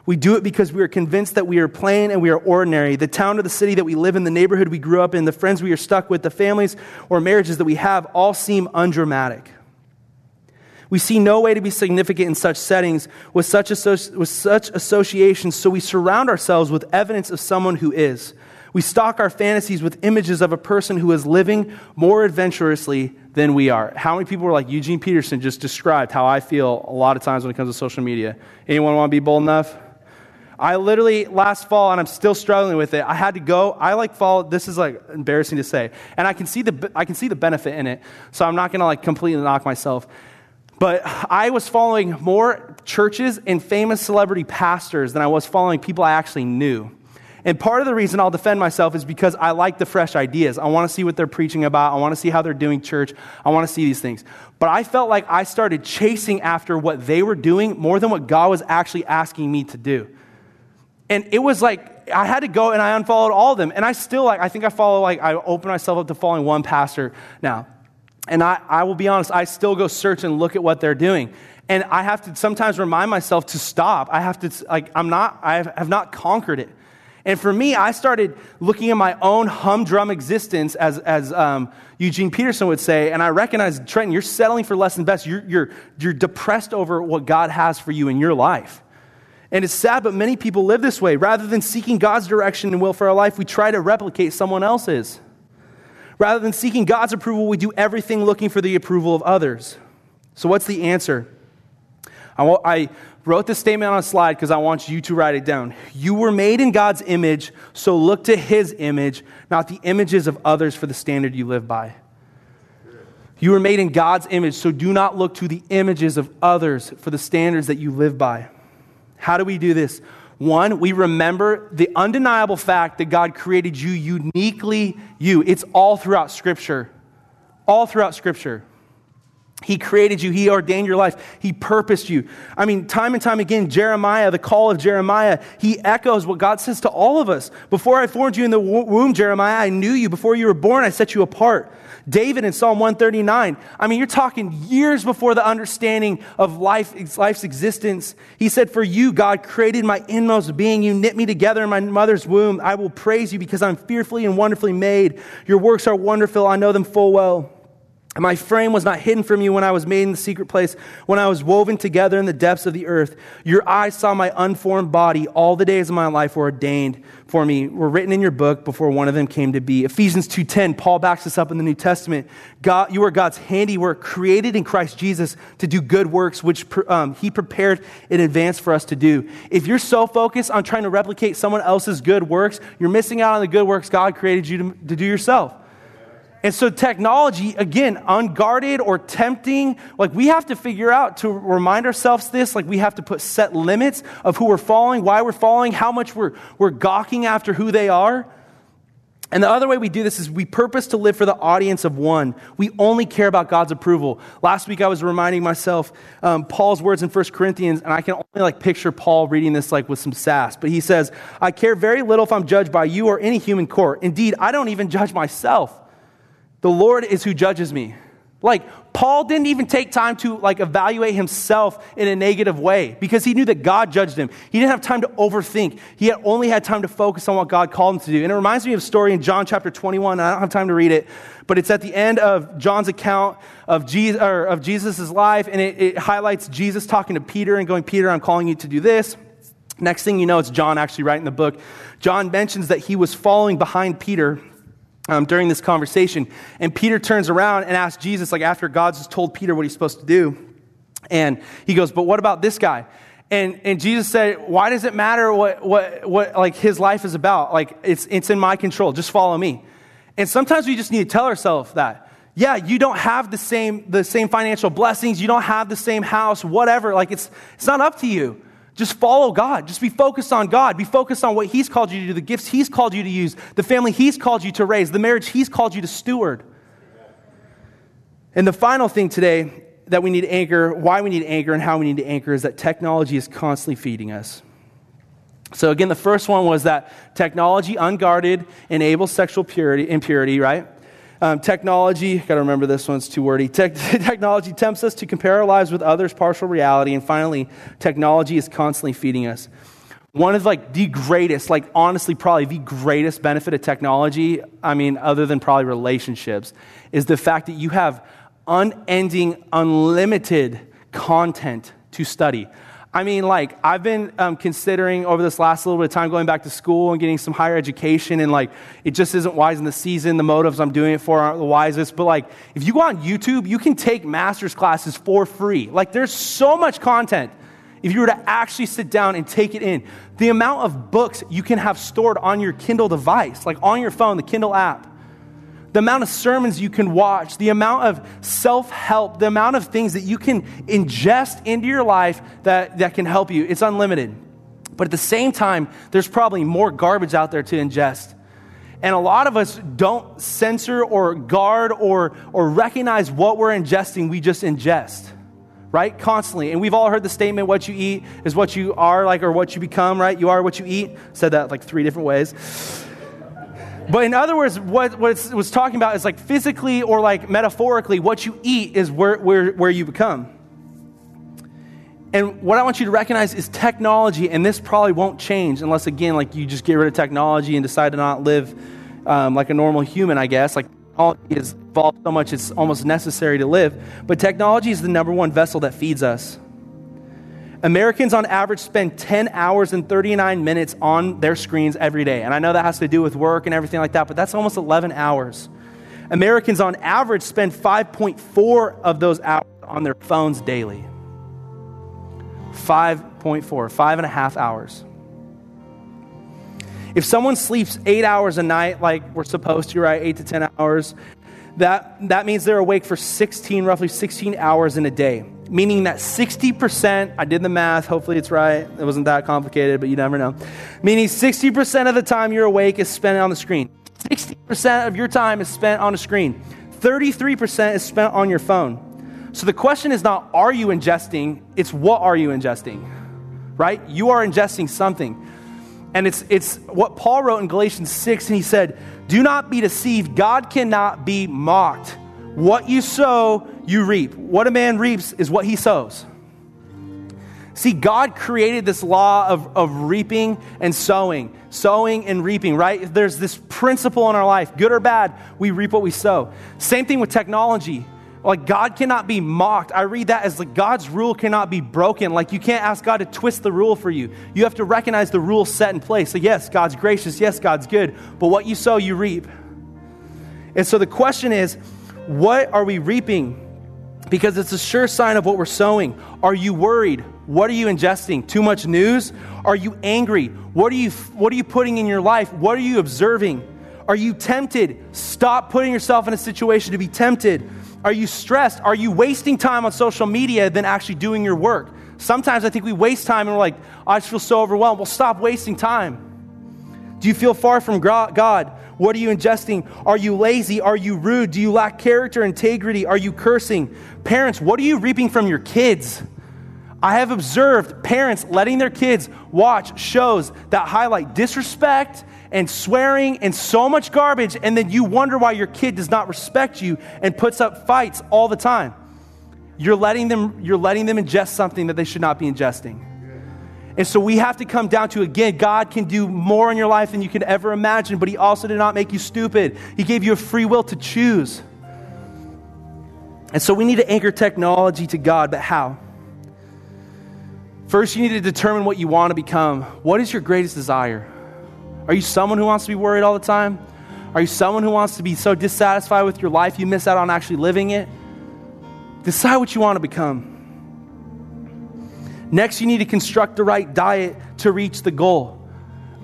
Speaker 2: We do it because we are convinced that we are plain and we are ordinary. The town or the city that we live in, the neighborhood we grew up in, the friends we are stuck with, the families or marriages that we have all seem undramatic. We see no way to be significant in such settings with such, associ- with such associations, so we surround ourselves with evidence of someone who is. We stock our fantasies with images of a person who is living more adventurously than we are. How many people were like Eugene Peterson just described how I feel a lot of times when it comes to social media? Anyone want to be bold enough? I literally last fall, and I'm still struggling with it. I had to go. I like follow. This is like embarrassing to say, and I can see the I can see the benefit in it. So I'm not gonna like completely knock myself. But I was following more churches and famous celebrity pastors than I was following people I actually knew. And part of the reason I'll defend myself is because I like the fresh ideas. I want to see what they're preaching about. I want to see how they're doing church. I want to see these things. But I felt like I started chasing after what they were doing more than what God was actually asking me to do. And it was like, I had to go and I unfollowed all of them. And I still like, I think I follow, like, I open myself up to following one pastor now. And I, I will be honest, I still go search and look at what they're doing. And I have to sometimes remind myself to stop. I have to, like, I'm not, I have not conquered it. And for me, I started looking at my own humdrum existence, as, as um, Eugene Peterson would say, and I recognized, Trenton, you're settling for less than best. You're, you're, you're depressed over what God has for you in your life. And it's sad, but many people live this way. Rather than seeking God's direction and will for our life, we try to replicate someone else's. Rather than seeking God's approval, we do everything looking for the approval of others. So, what's the answer? I, wrote this statement on a slide because I want you to write it down. You were made in God's image, so look to his image, not the images of others for the standard you live by. You were made in God's image, so do not look to the images of others for the standards that you live by. How do we do this? One, we remember the undeniable fact that God created you uniquely you. It's all throughout Scripture. All throughout Scripture. He created you. He ordained your life. He purposed you. I mean, time and time again, Jeremiah, the call of Jeremiah, he echoes what God says to all of us. Before I formed you in the womb, Jeremiah, I knew you. Before you were born, I set you apart. David in Psalm 139, I mean, you're talking years before the understanding of life, life's existence. He said, For you, God, created my inmost being. You knit me together in my mother's womb. I will praise you because I'm fearfully and wonderfully made. Your works are wonderful. I know them full well. And my frame was not hidden from you when I was made in the secret place, when I was woven together in the depths of the earth. Your eyes saw my unformed body. All the days of my life were ordained for me, were written in your book before one of them came to be. Ephesians 2.10, Paul backs this up in the New Testament. God, you are God's handiwork, created in Christ Jesus to do good works, which um, he prepared in advance for us to do. If you're so focused on trying to replicate someone else's good works, you're missing out on the good works God created you to, to do yourself. And so, technology, again, unguarded or tempting, like we have to figure out to remind ourselves this, like we have to put set limits of who we're following, why we're following, how much we're, we're gawking after who they are. And the other way we do this is we purpose to live for the audience of one. We only care about God's approval. Last week I was reminding myself um, Paul's words in 1 Corinthians, and I can only like picture Paul reading this like with some sass. But he says, I care very little if I'm judged by you or any human court. Indeed, I don't even judge myself. The Lord is who judges me. Like, Paul didn't even take time to like evaluate himself in a negative way because he knew that God judged him. He didn't have time to overthink. He had only had time to focus on what God called him to do. And it reminds me of a story in John chapter 21. I don't have time to read it, but it's at the end of John's account of Jesus' of Jesus's life, and it, it highlights Jesus talking to Peter and going, Peter, I'm calling you to do this. Next thing you know, it's John actually writing the book. John mentions that he was following behind Peter um, during this conversation. And Peter turns around and asks Jesus, like after God's just told Peter what he's supposed to do. And he goes, But what about this guy? And, and Jesus said, Why does it matter what, what, what like his life is about? Like it's, it's in my control. Just follow me. And sometimes we just need to tell ourselves that. Yeah, you don't have the same, the same financial blessings. You don't have the same house, whatever. Like it's, it's not up to you. Just follow God. Just be focused on God. Be focused on what He's called you to do, the gifts He's called you to use, the family He's called you to raise, the marriage He's called you to steward. And the final thing today that we need to anchor, why we need to anchor, and how we need to anchor is that technology is constantly feeding us. So, again, the first one was that technology, unguarded, enables sexual purity, impurity, right? Um, technology, got to remember this one's too wordy. Te- technology tempts us to compare our lives with others' partial reality. And finally, technology is constantly feeding us. One of like the greatest, like honestly, probably the greatest benefit of technology, I mean, other than probably relationships, is the fact that you have unending, unlimited content to study. I mean, like, I've been um, considering over this last little bit of time going back to school and getting some higher education, and like, it just isn't wise in the season. The motives I'm doing it for aren't the wisest. But like, if you go on YouTube, you can take master's classes for free. Like, there's so much content. If you were to actually sit down and take it in, the amount of books you can have stored on your Kindle device, like on your phone, the Kindle app, the amount of sermons you can watch, the amount of self help, the amount of things that you can ingest into your life that, that can help you. It's unlimited. But at the same time, there's probably more garbage out there to ingest. And a lot of us don't censor or guard or, or recognize what we're ingesting, we just ingest right? Constantly. And we've all heard the statement, what you eat is what you are, like, or what you become, right? You are what you eat. Said that like three different ways. But in other words, what, what it was talking about is like physically or like metaphorically, what you eat is where, where, where you become. And what I want you to recognize is technology, and this probably won't change unless, again, like you just get rid of technology and decide to not live um, like a normal human, I guess. Like technology has evolved so much, it's almost necessary to live. But technology is the number one vessel that feeds us. Americans on average spend 10 hours and 39 minutes on their screens every day. And I know that has to do with work and everything like that, but that's almost 11 hours. Americans on average spend 5.4 of those hours on their phones daily. 5.4, five and a half hours. If someone sleeps eight hours a night, like we're supposed to, right? Eight to 10 hours, that, that means they're awake for 16, roughly 16 hours in a day meaning that 60%, I did the math, hopefully it's right, it wasn't that complicated, but you never know. Meaning 60% of the time you're awake is spent on the screen. 60% of your time is spent on a screen. 33% is spent on your phone. So the question is not, are you ingesting? It's what are you ingesting? Right? You are ingesting something. And it's, it's what Paul wrote in Galatians 6, and he said, Do not be deceived. God cannot be mocked. What you sow, you reap. What a man reaps is what he sows. See, God created this law of, of reaping and sowing, sowing and reaping, right? There's this principle in our life, good or bad, we reap what we sow. Same thing with technology. Like, God cannot be mocked. I read that as like God's rule cannot be broken. Like, you can't ask God to twist the rule for you. You have to recognize the rule set in place. So, yes, God's gracious. Yes, God's good. But what you sow, you reap. And so the question is, what are we reaping? Because it's a sure sign of what we're sowing. Are you worried? What are you ingesting? Too much news? Are you angry? What are you, what are you putting in your life? What are you observing? Are you tempted? Stop putting yourself in a situation to be tempted. Are you stressed? Are you wasting time on social media than actually doing your work? Sometimes I think we waste time and we're like, I just feel so overwhelmed. Well, stop wasting time. Do you feel far from God? What are you ingesting? Are you lazy? Are you rude? Do you lack character, integrity? Are you cursing? Parents, what are you reaping from your kids? I have observed parents letting their kids watch shows that highlight disrespect and swearing and so much garbage, and then you wonder why your kid does not respect you and puts up fights all the time. You're letting them, you're letting them ingest something that they should not be ingesting. And so we have to come down to again, God can do more in your life than you can ever imagine, but He also did not make you stupid. He gave you a free will to choose. And so we need to anchor technology to God, but how? First, you need to determine what you want to become. What is your greatest desire? Are you someone who wants to be worried all the time? Are you someone who wants to be so dissatisfied with your life you miss out on actually living it? Decide what you want to become. Next, you need to construct the right diet to reach the goal.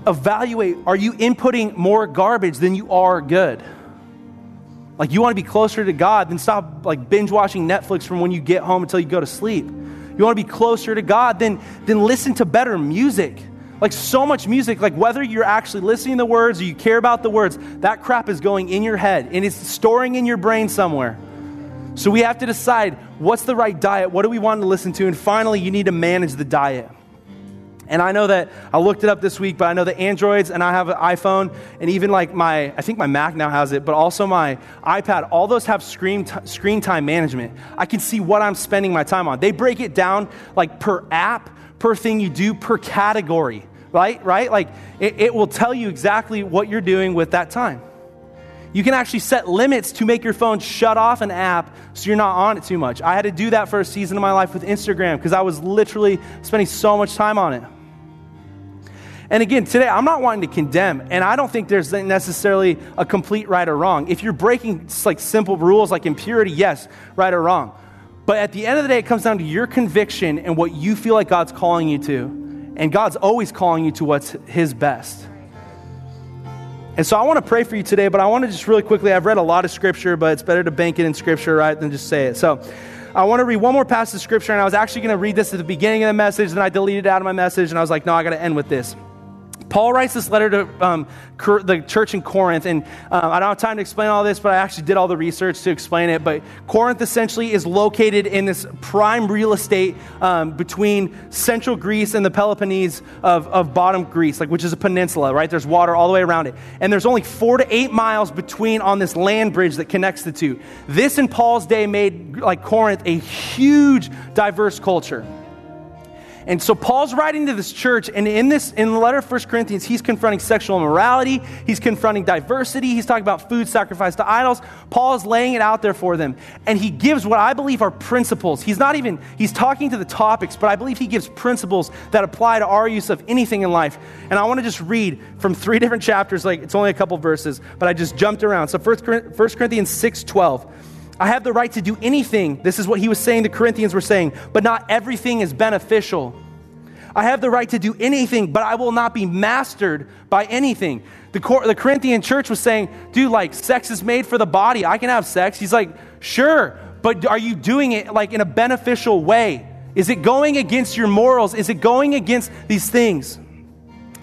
Speaker 2: Evaluate are you inputting more garbage than you are good? Like you want to be closer to God, then stop like binge watching Netflix from when you get home until you go to sleep. You want to be closer to God, then, then listen to better music. Like so much music, like whether you're actually listening to the words or you care about the words, that crap is going in your head and it's storing in your brain somewhere. So we have to decide what's the right diet, what do we want to listen to, and finally, you need to manage the diet. And I know that I looked it up this week, but I know that Androids and I have an iPhone, and even like my, I think my Mac now has it, but also my iPad, all those have screen, t- screen time management. I can see what I'm spending my time on. They break it down like per app, per thing you do, per category, right? Right? Like it, it will tell you exactly what you're doing with that time. You can actually set limits to make your phone shut off an app so you're not on it too much. I had to do that for a season of my life with Instagram because I was literally spending so much time on it. And again, today I'm not wanting to condemn, and I don't think there's necessarily a complete right or wrong. If you're breaking like simple rules like impurity, yes, right or wrong. But at the end of the day, it comes down to your conviction and what you feel like God's calling you to. And God's always calling you to what's His best. And so I want to pray for you today, but I want to just really quickly, I've read a lot of scripture, but it's better to bank it in scripture, right, than just say it. So I want to read one more passage of scripture, and I was actually going to read this at the beginning of the message, then I deleted it out of my message, and I was like, no, I got to end with this. Paul writes this letter to um, the church in Corinth, and uh, I don't have time to explain all this, but I actually did all the research to explain it. But Corinth essentially is located in this prime real estate um, between central Greece and the Peloponnese of, of bottom Greece, like which is a peninsula, right? There's water all the way around it, and there's only four to eight miles between on this land bridge that connects the two. This in Paul's day made like Corinth a huge, diverse culture. And so Paul's writing to this church, and in this, in the letter of 1 Corinthians, he's confronting sexual immorality, he's confronting diversity, he's talking about food sacrificed to idols. Paul is laying it out there for them. And he gives what I believe are principles. He's not even, he's talking to the topics, but I believe he gives principles that apply to our use of anything in life. And I want to just read from three different chapters, like it's only a couple verses, but I just jumped around. So 1 Corinthians 6 12. I have the right to do anything. This is what he was saying, the Corinthians were saying, but not everything is beneficial. I have the right to do anything, but I will not be mastered by anything. The, the Corinthian church was saying, dude, like, sex is made for the body. I can have sex. He's like, sure, but are you doing it like in a beneficial way? Is it going against your morals? Is it going against these things?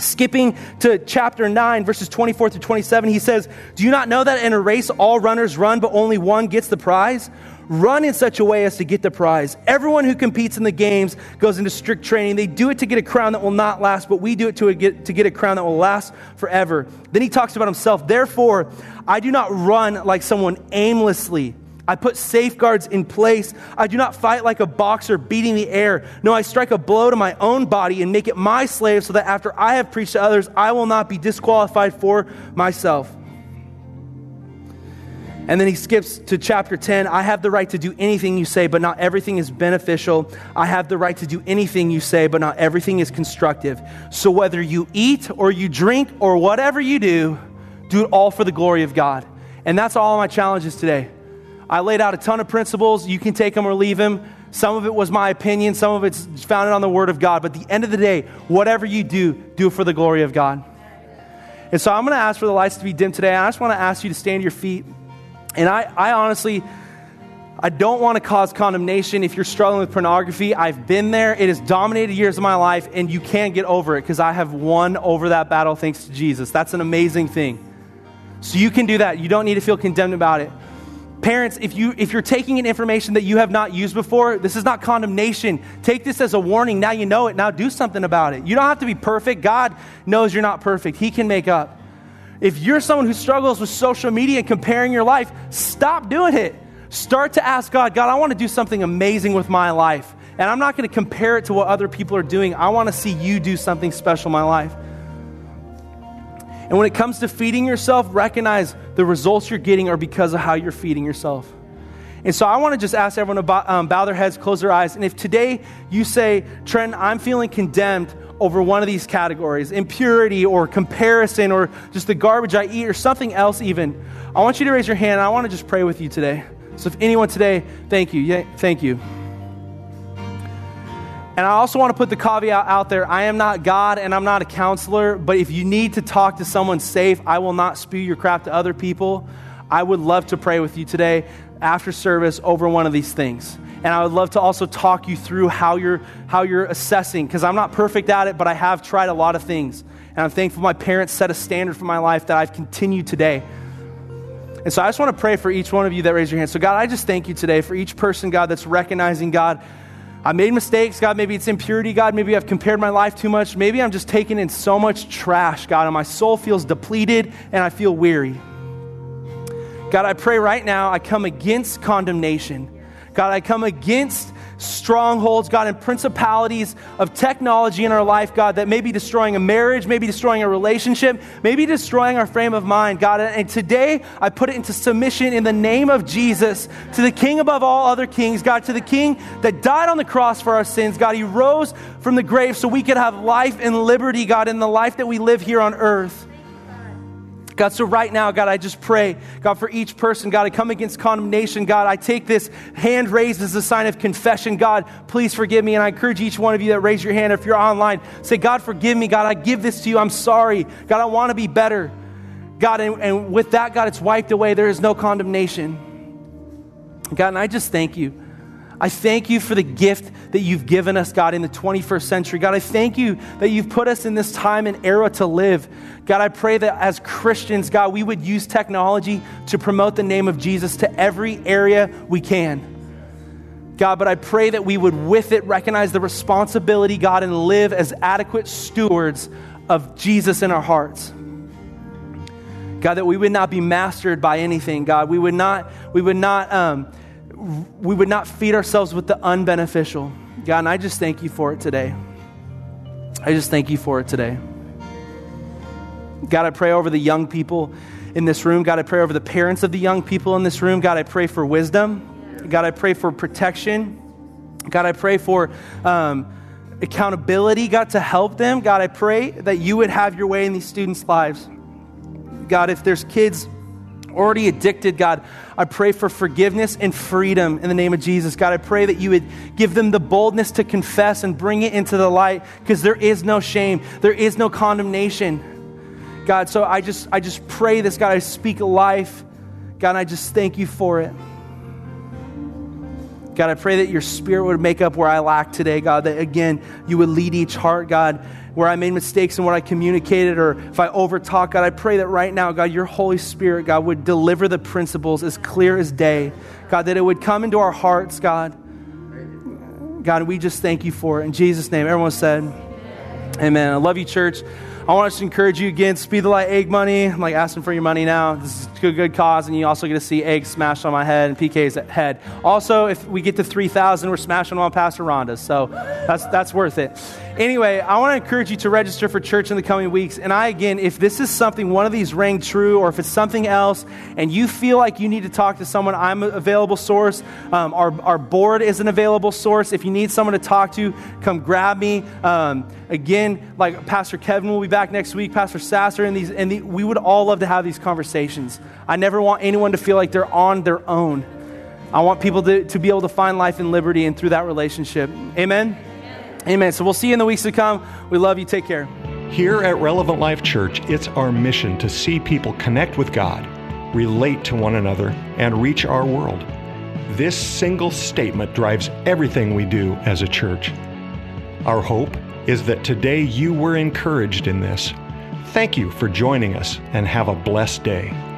Speaker 2: Skipping to chapter 9, verses 24 through 27, he says, Do you not know that in a race all runners run, but only one gets the prize? Run in such a way as to get the prize. Everyone who competes in the games goes into strict training. They do it to get a crown that will not last, but we do it to get, to get a crown that will last forever. Then he talks about himself. Therefore, I do not run like someone aimlessly. I put safeguards in place. I do not fight like a boxer beating the air. No, I strike a blow to my own body and make it my slave so that after I have preached to others, I will not be disqualified for myself. And then he skips to chapter 10. I have the right to do anything you say, but not everything is beneficial. I have the right to do anything you say, but not everything is constructive. So whether you eat or you drink or whatever you do, do it all for the glory of God. And that's all my challenges today. I laid out a ton of principles. You can take them or leave them. Some of it was my opinion, some of it's founded on the Word of God. But at the end of the day, whatever you do, do it for the glory of God. And so I'm going to ask for the lights to be dim today. I just want to ask you to stand your feet. And I, I honestly, I don't want to cause condemnation if you're struggling with pornography. I've been there. It has dominated years of my life, and you can't get over it because I have won over that battle thanks to Jesus. That's an amazing thing. So you can do that. You don't need to feel condemned about it. Parents, if, you, if you're taking in information that you have not used before, this is not condemnation. Take this as a warning. Now you know it. Now do something about it. You don't have to be perfect. God knows you're not perfect, He can make up. If you're someone who struggles with social media and comparing your life, stop doing it. Start to ask God, God, I want to do something amazing with my life. And I'm not going to compare it to what other people are doing. I want to see you do something special in my life. And when it comes to feeding yourself, recognize the results you're getting are because of how you're feeding yourself. And so I want to just ask everyone to bow, um, bow their heads, close their eyes. And if today you say, Trent, I'm feeling condemned over one of these categories impurity or comparison or just the garbage I eat or something else, even I want you to raise your hand. I want to just pray with you today. So if anyone today, thank you. Yeah, thank you. And I also want to put the caveat out there I am not God and I'm not a counselor, but if you need to talk to someone safe, I will not spew your crap to other people. I would love to pray with you today after service over one of these things. And I would love to also talk you through how you're, how you're assessing, because I'm not perfect at it, but I have tried a lot of things. And I'm thankful my parents set a standard for my life that I've continued today. And so I just want to pray for each one of you that raise your hand. So, God, I just thank you today for each person, God, that's recognizing, God, I made mistakes, God. Maybe it's impurity, God. Maybe I've compared my life too much. Maybe I'm just taking in so much trash, God, and my soul feels depleted and I feel weary. God, I pray right now, I come against condemnation. God, I come against strongholds, God, and principalities of technology in our life, God, that may be destroying a marriage, maybe destroying a relationship, maybe destroying our frame of mind, God. And today I put it into submission in the name of Jesus to the King above all other kings, God, to the King that died on the cross for our sins, God. He rose from the grave so we could have life and liberty, God, in the life that we live here on earth. God, so right now, God, I just pray, God, for each person, God, I come against condemnation. God, I take this hand raised as a sign of confession. God, please forgive me. And I encourage each one of you that raise your hand, if you're online, say, God, forgive me. God, I give this to you. I'm sorry. God, I want to be better. God, and, and with that, God, it's wiped away. There is no condemnation. God, and I just thank you. I thank you for the gift that you've given us, God, in the 21st century. God, I thank you that you've put us in this time and era to live. God, I pray that as Christians, God, we would use technology to promote the name of Jesus to every area we can. God, but I pray that we would, with it, recognize the responsibility, God, and live as adequate stewards of Jesus in our hearts. God, that we would not be mastered by anything, God. We would not, we would not um, we would not feed ourselves with the unbeneficial. God, and I just thank you for it today. I just thank you for it today. God, I pray over the young people in this room. God, I pray over the parents of the young people in this room. God, I pray for wisdom. God, I pray for protection. God, I pray for um, accountability, God, to help them. God, I pray that you would have your way in these students' lives. God, if there's kids already addicted, God, I pray for forgiveness and freedom in the name of Jesus. God, I pray that you would give them the boldness to confess and bring it into the light because there is no shame, there is no condemnation. God, so I just I just pray this, God, I speak life. God, I just thank you for it. God, I pray that your spirit would make up where I lack today, God, that again, you would lead each heart, God, where I made mistakes in what I communicated or if I overtalk, God, I pray that right now, God, your Holy Spirit, God, would deliver the principles as clear as day. God, that it would come into our hearts, God. God, we just thank you for it. In Jesus' name, everyone said, Amen. I love you, church. I want to encourage you again, Speed the Light egg money. I'm like asking for your money now. This is a good cause, and you also get to see eggs smashed on my head and PK's head. Also, if we get to 3,000, we're smashing them on Pastor Rhonda's. So that's, that's worth it. Anyway, I want to encourage you to register for church in the coming weeks. And I, again, if this is something, one of these rang true, or if it's something else, and you feel like you need to talk to someone, I'm an available source. Um, our, our board is an available source. If you need someone to talk to, come grab me. Um, again, like Pastor Kevin will be back back next week, Pastor Sasser, and, these, and the, we would all love to have these conversations. I never want anyone to feel like they're on their own. I want people to, to be able to find life and liberty and through that relationship. Amen? Amen. Amen. So we'll see you in the weeks to come. We love you. Take care.
Speaker 1: Here at Relevant Life Church, it's our mission to see people connect with God, relate to one another, and reach our world. This single statement drives everything we do as a church. Our hope is that today you were encouraged in this. Thank you for joining us and have a blessed day.